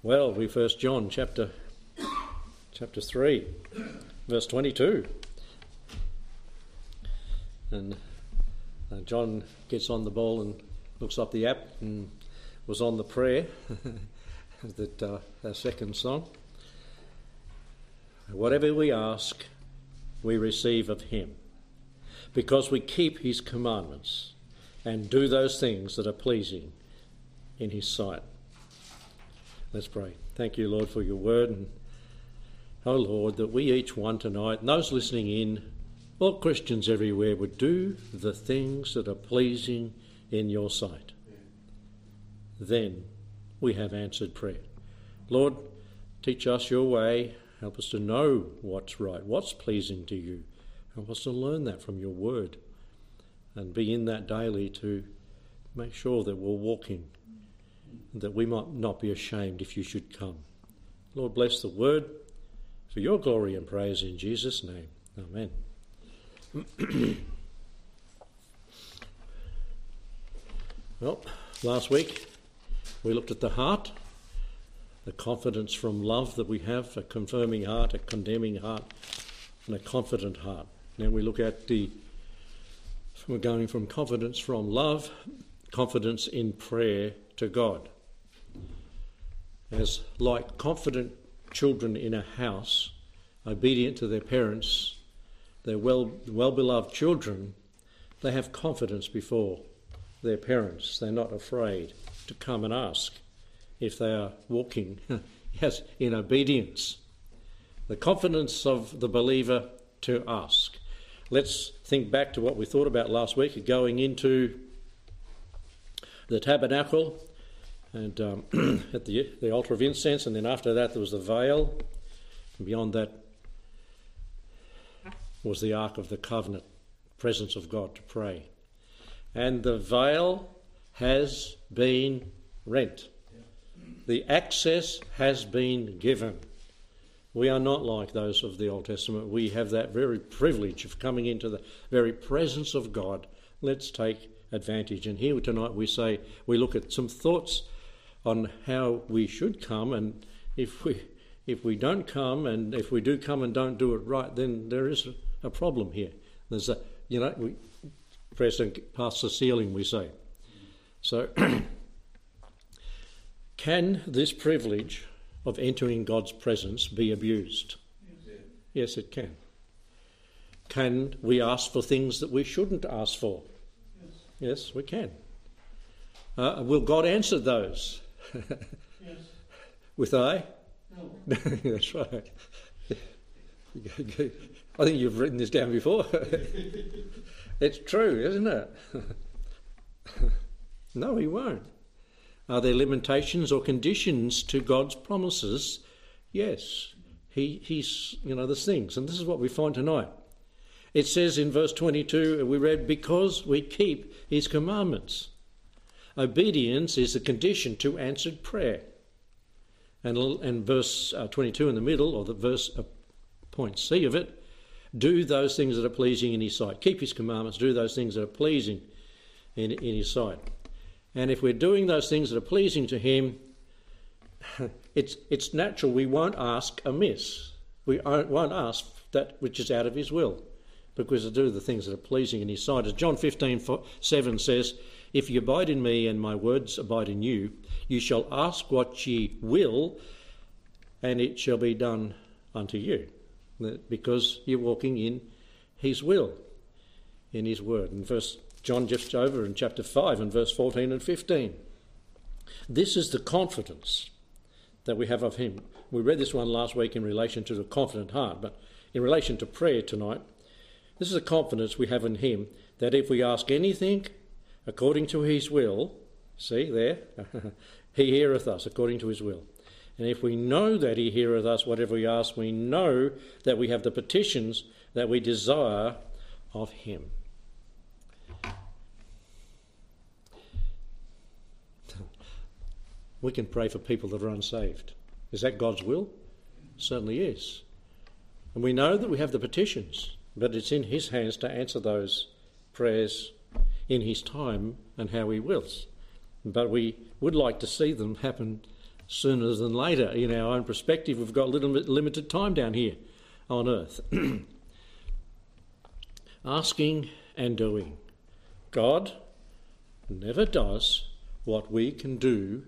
Well, we first John chapter chapter 3 verse 22. And uh, John gets on the ball and looks up the app and was on the prayer that uh, our second song. Whatever we ask, we receive of him because we keep his commandments and do those things that are pleasing in his sight. Let's pray. Thank you, Lord, for your word. And, oh, Lord, that we each one tonight, and those listening in, all Christians everywhere, would do the things that are pleasing in your sight. Then we have answered prayer. Lord, teach us your way. Help us to know what's right, what's pleasing to you. Help us to learn that from your word and be in that daily to make sure that we're walking that we might not be ashamed if you should come. Lord, bless the word for your glory and praise in Jesus' name. Amen. well, last week we looked at the heart, the confidence from love that we have, a confirming heart, a condemning heart, and a confident heart. Now we look at the, we're going from confidence from love, confidence in prayer to God as like confident children in a house, obedient to their parents, their well well beloved children, they have confidence before their parents. They're not afraid to come and ask if they are walking yes, in obedience. The confidence of the believer to ask. Let's think back to what we thought about last week, going into the tabernacle and um, at the, the altar of incense, and then after that there was the veil. And beyond that was the Ark of the Covenant, presence of God to pray. And the veil has been rent. The access has been given. We are not like those of the Old Testament. We have that very privilege of coming into the very presence of God. Let's take advantage. And here tonight we say, we look at some thoughts on how we should come, and if we if we don't come, and if we do come and don't do it right, then there is a problem here. There's a you know we press and pass the ceiling, we say. So, can this privilege of entering God's presence be abused? Yes, it can. Can we ask for things that we shouldn't ask for? Yes, yes we can. Uh, will God answer those? Yes. With I? No. That's right. I think you've written this down before. it's true, isn't it? no, he won't. Are there limitations or conditions to God's promises? Yes. He, he's, you know, there's things. And this is what we find tonight. It says in verse 22, we read, because we keep his commandments. Obedience is the condition to answered prayer. And, and verse uh, 22 in the middle, or the verse uh, point C of it, do those things that are pleasing in his sight. Keep his commandments, do those things that are pleasing in, in his sight. And if we're doing those things that are pleasing to him, it's, it's natural we won't ask amiss. We won't ask that which is out of his will, because to do the things that are pleasing in his sight. As John 15 7 says, if ye abide in me and my words abide in you, you shall ask what ye will, and it shall be done unto you. Because you're walking in his will, in his word. And verse John just over in chapter 5 and verse 14 and 15. This is the confidence that we have of him. We read this one last week in relation to the confident heart, but in relation to prayer tonight, this is the confidence we have in him that if we ask anything according to his will, see there, he heareth us according to his will. And if we know that he heareth us whatever we ask, we know that we have the petitions that we desire of him. We can pray for people that are unsaved. Is that God's will? Certainly is. And we know that we have the petitions, but it's in His hands to answer those prayers in His time and how He wills. But we would like to see them happen sooner than later. In our own perspective, we've got a little bit limited time down here on earth. Asking and doing. God never does what we can do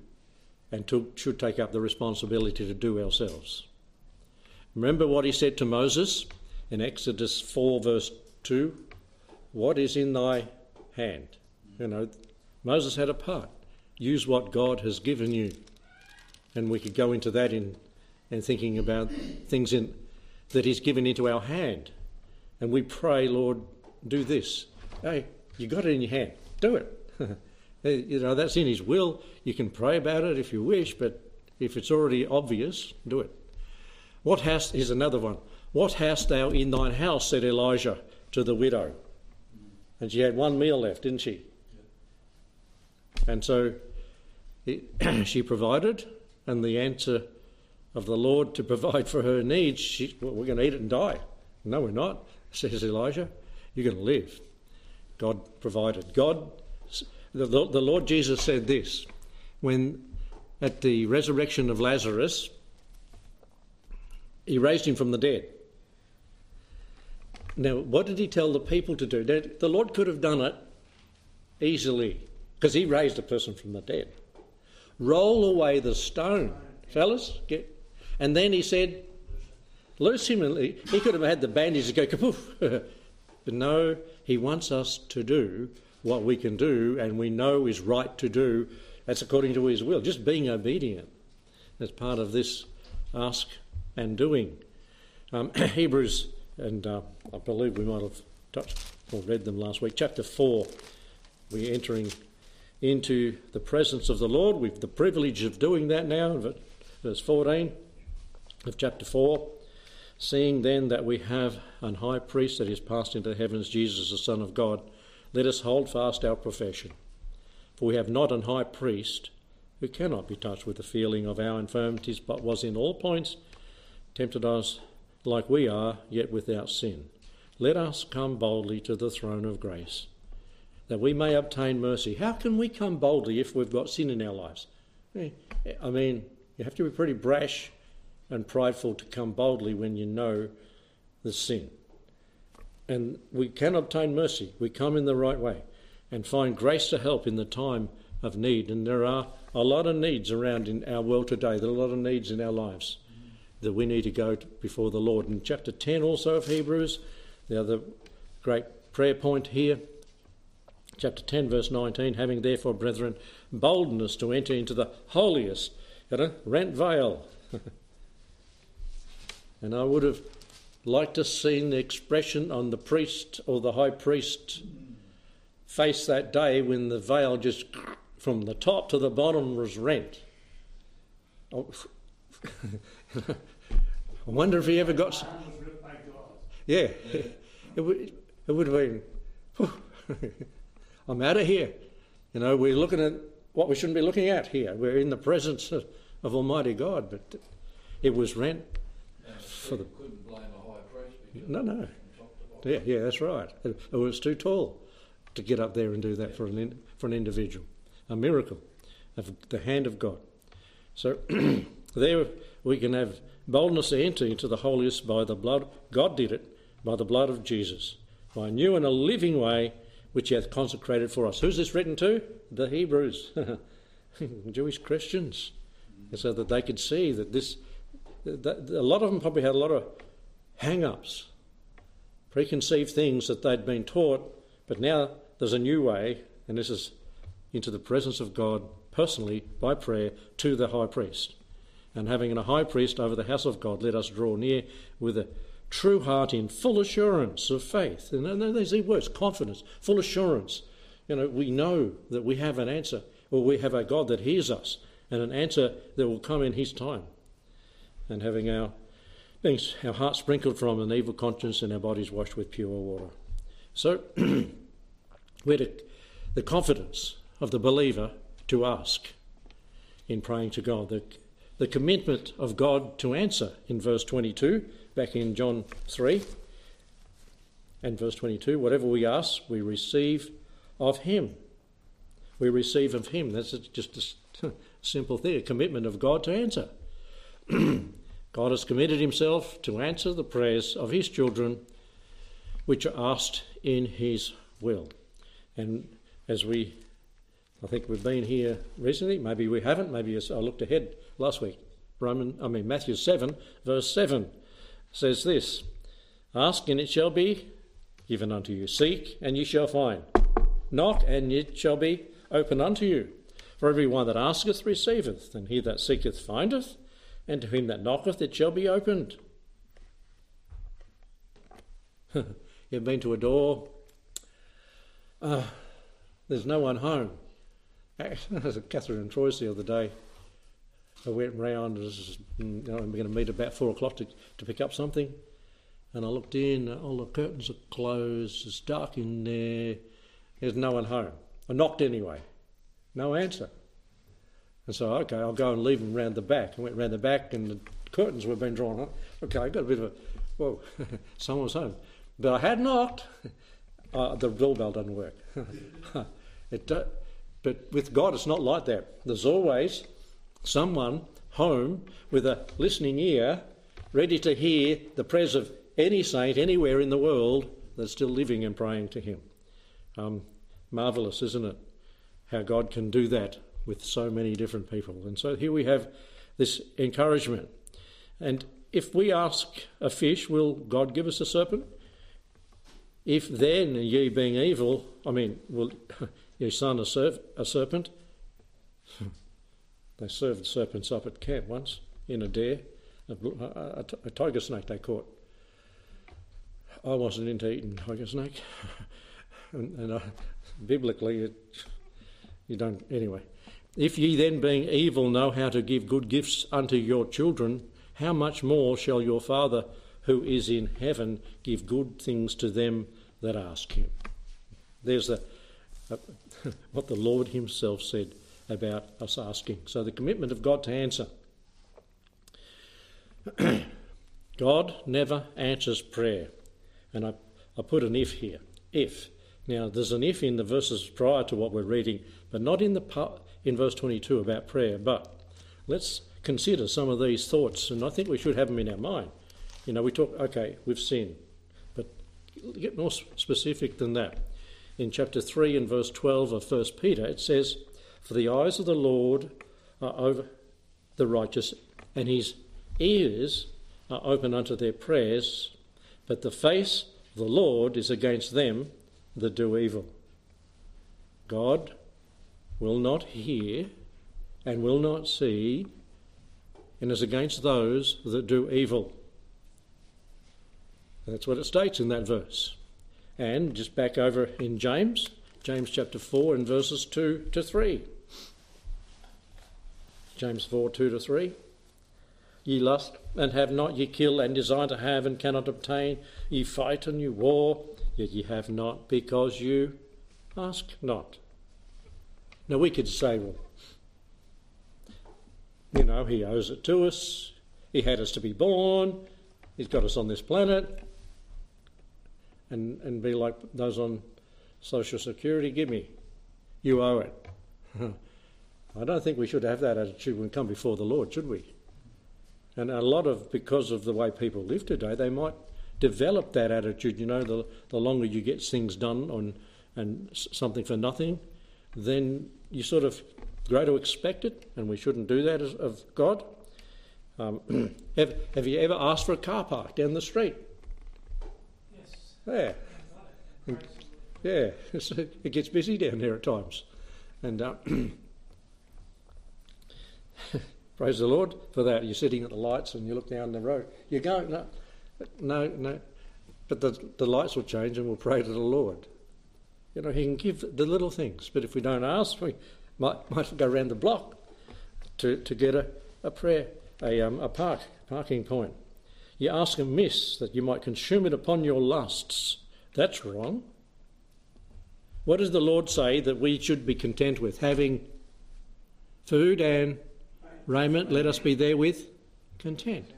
and should take up the responsibility to do ourselves. Remember what he said to Moses in Exodus 4, verse 2 What is in thy hand? You know, Moses had a part. Use what God has given you. And we could go into that in and thinking about things in, that He's given into our hand. And we pray, Lord, do this. Hey, you got it in your hand. Do it. you know, that's in His will. You can pray about it if you wish, but if it's already obvious, do it. What hast, here's another one. What hast thou in thine house, said Elijah to the widow. And she had one meal left, didn't she? And so it, she provided, and the answer of the Lord to provide for her needs, she, well, we're going to eat it and die. No, we're not, says Elijah. You're going to live. God provided. God, the, the Lord Jesus said this when at the resurrection of Lazarus, he raised him from the dead. Now, what did he tell the people to do? The Lord could have done it easily because he raised a person from the dead. Roll away the stone, fellas. Get, and then he said, loose him. He, could have had the bandages go kapoof. but no, he wants us to do what we can do and we know is right to do. That's according to his will. Just being obedient. That's part of this ask and doing. Um, Hebrews, and uh, I believe we might have touched or read them last week, chapter 4. We're entering into the presence of the Lord. We've the privilege of doing that now, verse 14 of chapter 4. Seeing then that we have an high priest that is passed into the heavens, Jesus, the Son of God, let us hold fast our profession. For we have not an high priest who cannot be touched with the feeling of our infirmities, but was in all points tempted us like we are, yet without sin. Let us come boldly to the throne of grace that we may obtain mercy. How can we come boldly if we've got sin in our lives? Eh, I mean, you have to be pretty brash and prideful to come boldly when you know the sin. And we can obtain mercy. We come in the right way and find grace to help in the time of need. And there are a lot of needs around in our world today. There are a lot of needs in our lives that we need to go before the Lord. In chapter 10 also of Hebrews, the other great prayer point here chapter 10, verse 19, having therefore, brethren, boldness to enter into the holiest, you know, rent veil. and I would have liked to have seen the expression on the priest or the high priest face that day when the veil just from the top to the bottom was rent. Oh, I wonder if he ever got. Yeah, it would, it would have been. I'm out of here. You know, we're looking at what we shouldn't be looking at here. We're in the presence of, of Almighty God, but it was rent for the. No, no. Yeah, yeah, that's right. It, it, was too tall to get up there and do that for an for an individual. A miracle of the hand of God. So there we can have boldness to enter into the holiest by the blood. God did it by the blood of Jesus, by a new and a living way which he hath consecrated for us. Who's this written to? The Hebrews, Jewish Christians, so that they could see that this. That a lot of them probably had a lot of hang-ups, preconceived things that they'd been taught, but now there's a new way, and this is into the presence of God personally by prayer to the high priest. And having a high priest over the house of God, let us draw near with a true heart in full assurance of faith. And there's the words confidence, full assurance. You know, we know that we have an answer, or we have a God that hears us, and an answer that will come in His time. And having our our hearts sprinkled from an evil conscience and our bodies washed with pure water. So, we're to, the confidence of the believer to ask in praying to God, the, the commitment of God to answer in verse 22 back in John 3 and verse 22 whatever we ask, we receive of Him. We receive of Him. That's just a simple thing a commitment of God to answer. God has committed himself to answer the prayers of his children which are asked in his will. And as we, I think we've been here recently, maybe we haven't, maybe I looked ahead last week. Roman, I mean Matthew 7, verse 7 says this Ask and it shall be given unto you. Seek and ye shall find. Knock and it shall be open unto you. For every one that asketh receiveth, and he that seeketh findeth, and to him that knocketh it shall be opened. You've been to a door, uh, there's no one home. Catherine and Troy's the other day. I went round, was, you know, we're going to meet about four o'clock to, to pick up something. And I looked in, all the curtains are closed, it's dark in there, there's no one home. I knocked anyway, no answer. And so, okay, I'll go and leave them round the back. I went round the back and the curtains were being drawn up. Okay, I got a bit of a, whoa, someone was home. But I had knocked. Uh, the doorbell doesn't work. it do, but with God, it's not like that. There's always someone home with a listening ear, ready to hear the prayers of any saint anywhere in the world that's still living and praying to Him. Um, marvelous, isn't it? How God can do that with so many different people. And so here we have this encouragement. And if we ask a fish, will God give us a serpent? If then ye being evil, I mean, will your son a, a serpent? they served serpents up at camp once in a dare, a, a, a tiger snake they caught. I wasn't into eating tiger snake, and, and uh, biblically, it, you don't. Anyway, if ye then, being evil, know how to give good gifts unto your children, how much more shall your Father who is in heaven give good things to them that ask him? There's a, a, what the Lord Himself said about us asking. So the commitment of God to answer. God never answers prayer. And I, I put an if here. If. Now, there's an if in the verses prior to what we're reading, but not in the in verse 22 about prayer. But let's consider some of these thoughts, and I think we should have them in our mind. You know, we talk, okay, we've sinned, but get more specific than that. In chapter 3 and verse 12 of 1 Peter, it says, For the eyes of the Lord are over the righteous, and his ears are open unto their prayers, but the face of the Lord is against them that do evil. God will not hear and will not see and is against those that do evil. That's what it states in that verse. And just back over in James, James chapter 4 and verses 2 to 3. James 4 2 to 3. Ye lust and have not, ye kill and desire to have and cannot obtain, ye fight and you war, yet ye have not because you ask not. Now we could say, well, you know, he owes it to us, he had us to be born, he's got us on this planet, and, and be like those on Social Security, give me, you owe it. I don't think we should have that attitude when we come before the Lord, should we? And a lot of, because of the way people live today, they might develop that attitude. You know, the, the longer you get things done on and something for nothing, then you sort of grow to expect it, and we shouldn't do that as, of God. Um, have, have you ever asked for a car park down the street? Yes. Yeah. Yeah, it gets busy down there at times. And uh, praise the Lord for that. You're sitting at the lights and you look down the road. You go, no, no, no. But the, the lights will change and we'll pray to the Lord. You know, He can give the little things, but if we don't ask, we might, might go around the block to, to get a, a prayer, a, um, a park, parking point. You ask amiss that you might consume it upon your lusts. That's wrong. What does the Lord say that we should be content with? Having food and raiment, let us be therewith content.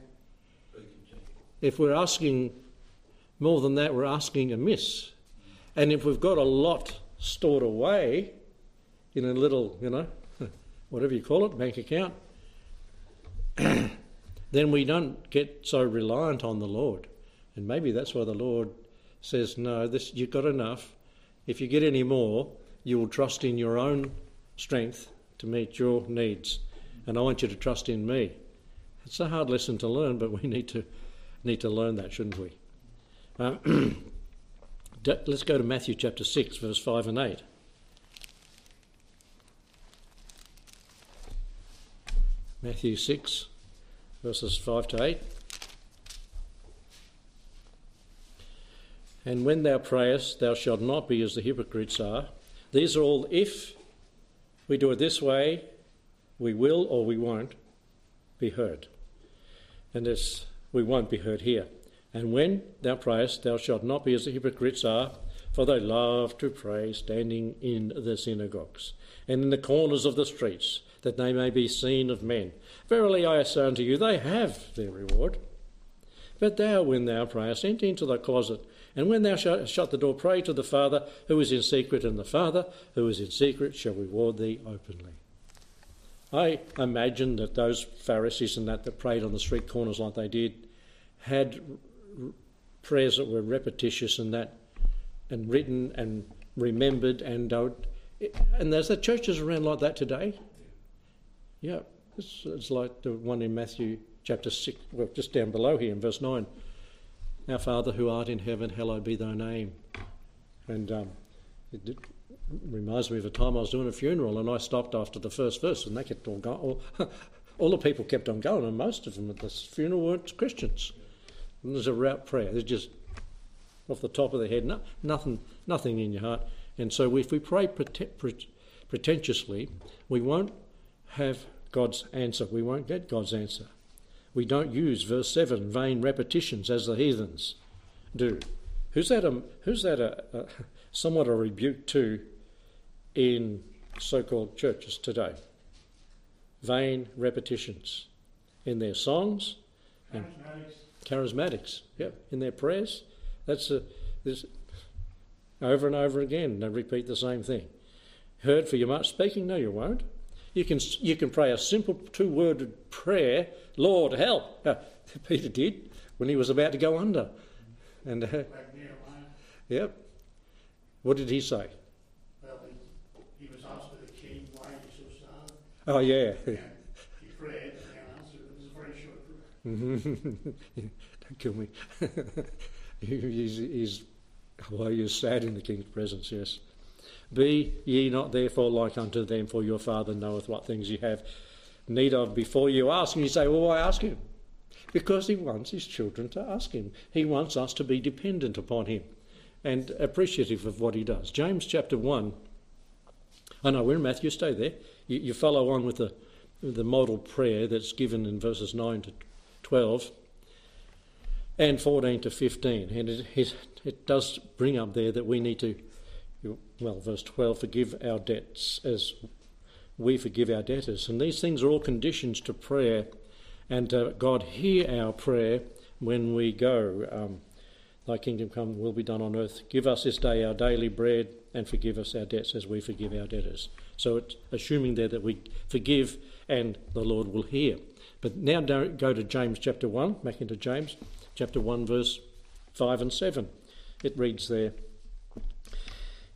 If we're asking more than that, we're asking amiss. And if we've got a lot stored away in a little, you know, whatever you call it, bank account, then we don't get so reliant on the Lord. And maybe that's why the Lord says, No, this you've got enough. If you get any more, you will trust in your own strength to meet your needs. And I want you to trust in me. It's a hard lesson to learn, but we need to need to learn that, shouldn't we? Uh, let's go to Matthew chapter 6, verse 5 and 8. Matthew 6, verses 5 to 8. And when thou prayest, thou shalt not be as the hypocrites are. These are all if we do it this way, we will or we won't be heard. And this, we won't be heard here. And when thou prayest, thou shalt not be as the hypocrites are, for they love to pray standing in the synagogues and in the corners of the streets, that they may be seen of men. Verily I say unto you, they have their reward. But thou, when thou prayest, enter into thy closet, and when thou shalt shut the door, pray to the Father who is in secret, and the Father who is in secret shall reward thee openly. I imagine that those Pharisees and that that prayed on the street corners like they did had prayers that were repetitious and that and written and remembered and and there's the churches around like that today. Yeah, it's, it's like the one in Matthew chapter six, well, just down below here in verse nine. Our Father who art in heaven, hallowed be thy name. And um, it, it, reminds me of a time I was doing a funeral and I stopped after the first verse and they kept on going. All, all the people kept on going, and most of them at this funeral weren't Christians. And there's a route prayer. There's just off the top of the head, no, nothing, nothing in your heart. And so if we pray pretentiously, we won't have God's answer. We won't get God's answer. We don't use verse 7, vain repetitions as the heathens do. Who's that a, who's that a, a somewhat a rebuke to in so called churches today? Vain repetitions in their songs and charismatics, yeah, in their prayers. That's a, this, over and over again. They repeat the same thing. Heard for your much speaking? No, you won't. You can you can pray a simple two-worded prayer. Lord, help! Uh, Peter did when he was about to go under. And uh, yep. What did he say? Well, he, he was asked by the king why he so sad. Oh yeah. he prayed and the answer it was a very short prayer. Don't kill me. he's, he's why you're sad in the king's presence. Yes. Be ye not therefore like unto them, for your Father knoweth what things ye have need of before you ask. And you say, Well, why ask him? Because he wants his children to ask him. He wants us to be dependent upon him and appreciative of what he does. James chapter 1. I know we're in Matthew, stay there. You, you follow on with the, the model prayer that's given in verses 9 to 12 and 14 to 15. And it, it, it does bring up there that we need to well, verse 12, forgive our debts as we forgive our debtors. And these things are all conditions to prayer, and uh, God hear our prayer when we go. Um, Thy kingdom come will be done on earth. Give us this day our daily bread, and forgive us our debts as we forgive our debtors. So it's assuming there that we forgive and the Lord will hear. But now go to James chapter 1, back into James chapter 1, verse 5 and 7. It reads there.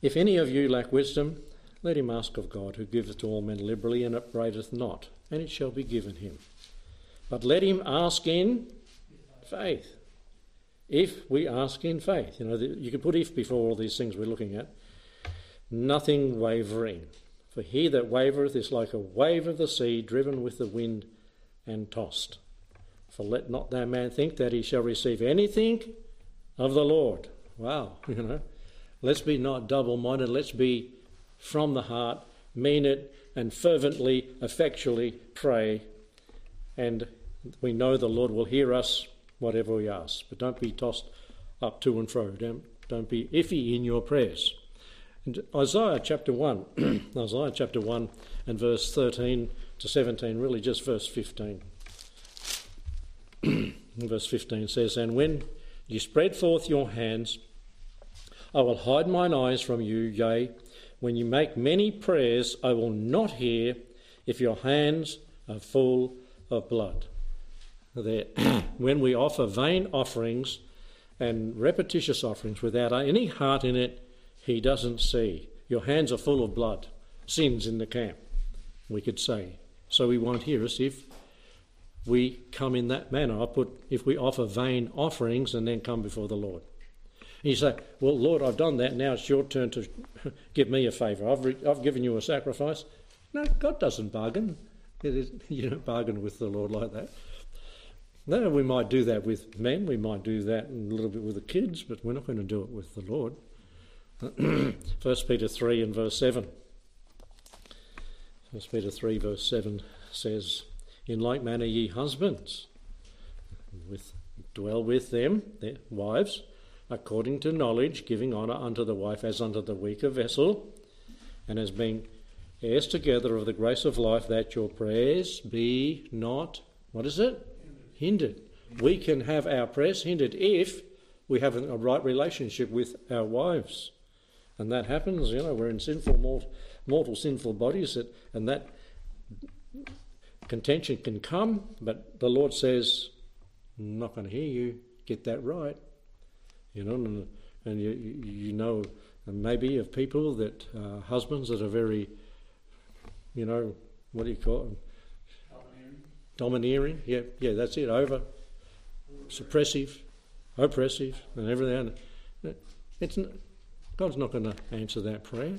If any of you lack wisdom, let him ask of God, who giveth to all men liberally and upbraideth not, and it shall be given him. But let him ask in faith. If we ask in faith, you know, you can put if before all these things we're looking at. Nothing wavering. For he that wavereth is like a wave of the sea, driven with the wind and tossed. For let not that man think that he shall receive anything of the Lord. Wow, you know. Let's be not double minded. Let's be from the heart, mean it, and fervently, effectually pray. And we know the Lord will hear us whatever we ask. But don't be tossed up to and fro. Don't, don't be iffy in your prayers. And Isaiah chapter 1, Isaiah chapter 1 and verse 13 to 17, really just verse 15. verse 15 says, And when you spread forth your hands, I will hide mine eyes from you, yea, when you make many prayers, I will not hear. if your hands are full of blood. There, when we offer vain offerings and repetitious offerings without any heart in it, he doesn't see. Your hands are full of blood, sins in the camp, we could say. So he won't hear us if we come in that manner. I put if we offer vain offerings and then come before the Lord. You say, Well, Lord, I've done that. Now it's your turn to give me a favour. I've, re- I've given you a sacrifice. No, God doesn't bargain. you don't bargain with the Lord like that. No, we might do that with men, we might do that a little bit with the kids, but we're not going to do it with the Lord. 1 Peter 3 and verse 7. 1 Peter 3 verse 7 says, In like manner ye husbands, with, dwell with them, their wives, according to knowledge, giving honour unto the wife as unto the weaker vessel, and as being heirs together of the grace of life, that your prayers be not, what is it? Hindered. We can have our prayers hindered if we have a right relationship with our wives. And that happens, you know, we're in sinful, mortal, mortal sinful bodies, that, and that contention can come, but the Lord says, I'm not going to hear you. Get that right. You know, and, and you, you know maybe of people that uh, husbands that are very, you know, what do you call them? Domineering. Domineering. Yeah, yeah, that's it. Over, suppressive, oppressive, and everything. It's God's not going to answer that prayer.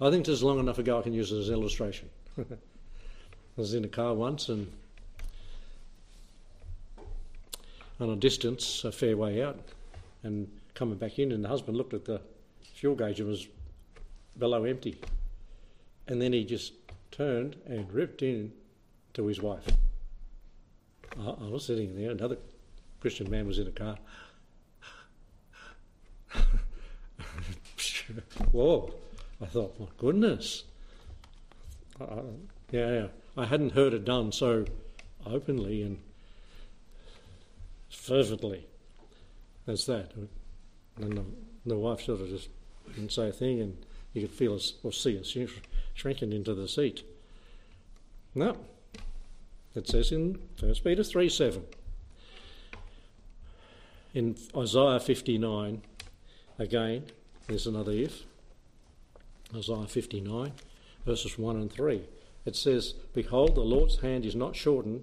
I think this is long enough ago I can use it as an illustration. I was in a car once and on a distance, a fair way out, and coming back in, and the husband looked at the fuel gauge and was below empty. And then he just turned and ripped in to his wife. I, I was sitting there, another Christian man was in a car. Whoa! I thought, my goodness. Uh, yeah, yeah, I hadn't heard it done so openly and fervently as that. And the, the wife sort of just didn't say a thing, and you could feel us or see us shrinking into the seat. No, it says in 1 Peter 3 7. In Isaiah 59, again, there's another if. Isaiah 59, verses 1 and 3. It says, Behold, the Lord's hand is not shortened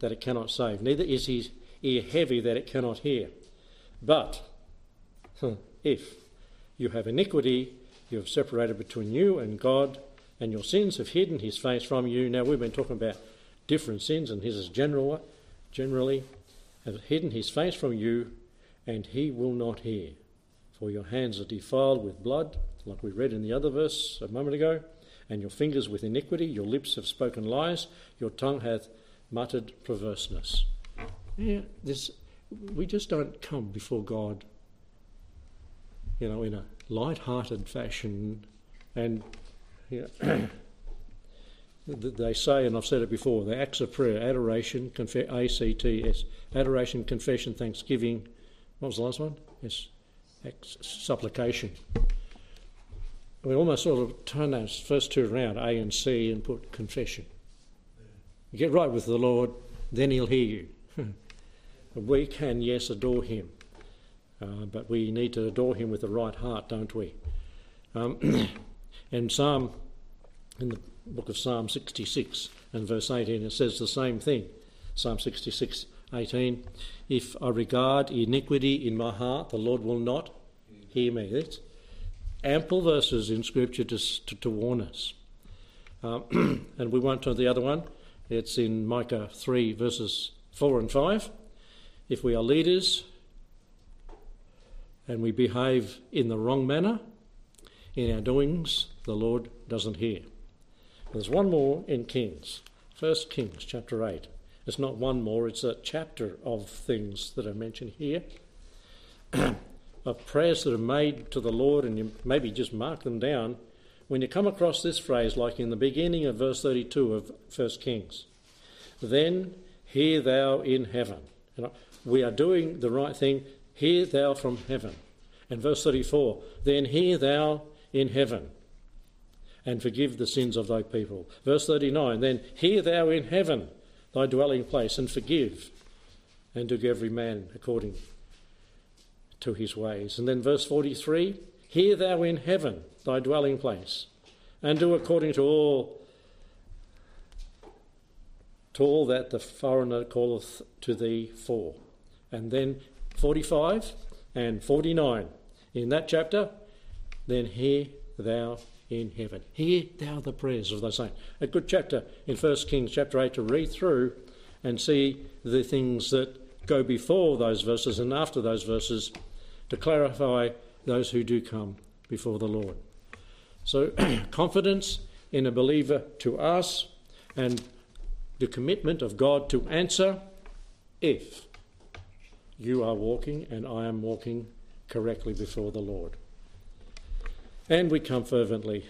that it cannot save, neither is his ear heavy that it cannot hear. But if you have iniquity, you have separated between you and God, and your sins have hidden his face from you. Now, we've been talking about different sins, and his is general, generally, have hidden his face from you, and he will not hear. For your hands are defiled with blood, like we read in the other verse a moment ago, and your fingers with iniquity, your lips have spoken lies, your tongue hath muttered perverseness. Yeah, this, we just don't come before God, you know, in a light-hearted fashion, and they say, and I've said it before, the acts of prayer, adoration, A-C-T-S, adoration, confession, thanksgiving. What was the last one? Yes, acts, supplication. We almost sort of turn those first two around, A and C, and put confession. You get right with the Lord, then He'll hear you. We can, yes, adore him, uh, but we need to adore him with the right heart, don't we? Um, and Psalm, in the book of Psalm 66 and verse 18, it says the same thing. Psalm 66, 18. If I regard iniquity in my heart, the Lord will not hear me. It's ample verses in Scripture to, to, to warn us. Um, and we won't turn to the other one. It's in Micah 3, verses 4 and 5 if we are leaders and we behave in the wrong manner in our doings, the Lord doesn't hear. There's one more in Kings, First Kings chapter 8. It's not one more, it's a chapter of things that are mentioned here, of prayers that are made to the Lord, and you maybe just mark them down. When you come across this phrase, like in the beginning of verse 32 of First Kings, then hear thou in heaven. Know, we are doing the right thing. Hear thou from heaven. And verse 34 Then hear thou in heaven and forgive the sins of thy people. Verse 39 Then hear thou in heaven thy dwelling place and forgive and do every man according to his ways. And then verse 43 Hear thou in heaven thy dwelling place and do according to all to all that the foreigner calleth to thee for. And then 45 and 49 in that chapter, then hear thou in heaven. Hear thou the prayers of thy saints. A good chapter in 1 Kings chapter 8 to read through and see the things that go before those verses and after those verses to clarify those who do come before the Lord. So, confidence in a believer to us and the commitment of God to answer if you are walking and I am walking correctly before the Lord. And we come fervently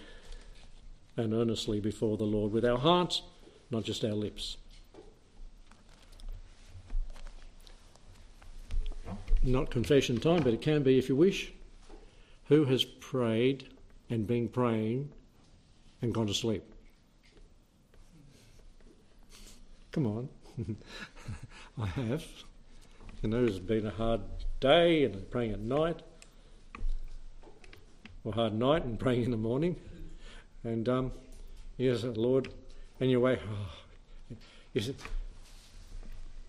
and earnestly before the Lord with our hearts, not just our lips. Not confession time, but it can be if you wish. Who has prayed and been praying and gone to sleep? Come on. I have. You know, it's been a hard day and praying at night, or hard night and praying in the morning. And um, yes, Lord, and you wait.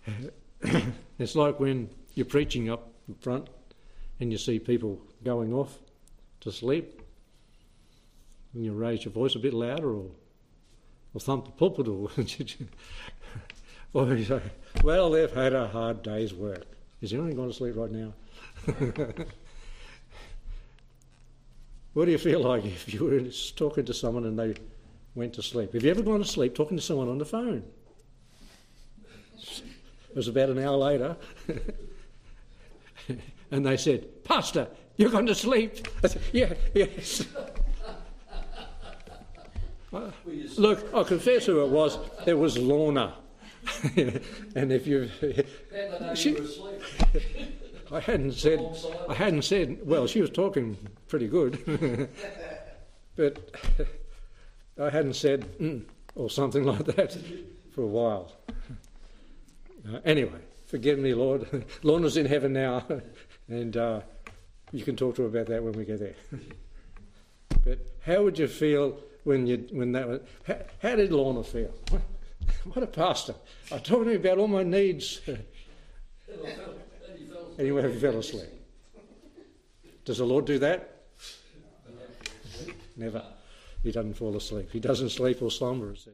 Oh, it's like when you're preaching up in front and you see people going off to sleep, and you raise your voice a bit louder or, or thump the pulpit or Or you say, well, they've had a hard day's work. Is anyone going to sleep right now? what do you feel like if you were talking to someone and they went to sleep? Have you ever gone to sleep talking to someone on the phone? It was about an hour later, and they said, Pastor, you're going to sleep. I said, yeah, yes. Look, I confess who it was. It was Lorna. and if you, she, I hadn't said, I hadn't said. Well, she was talking pretty good, but I hadn't said mm, or something like that for a while. Uh, anyway, forgive me, Lord. Lorna's in heaven now, and uh, you can talk to her about that when we get there. but how would you feel when you when that was? How, how did Lorna feel? what a pastor. I told him about all my needs. anyway, he fell asleep. Does the Lord do that? Never. He doesn't fall asleep. He doesn't sleep or slumber, it says.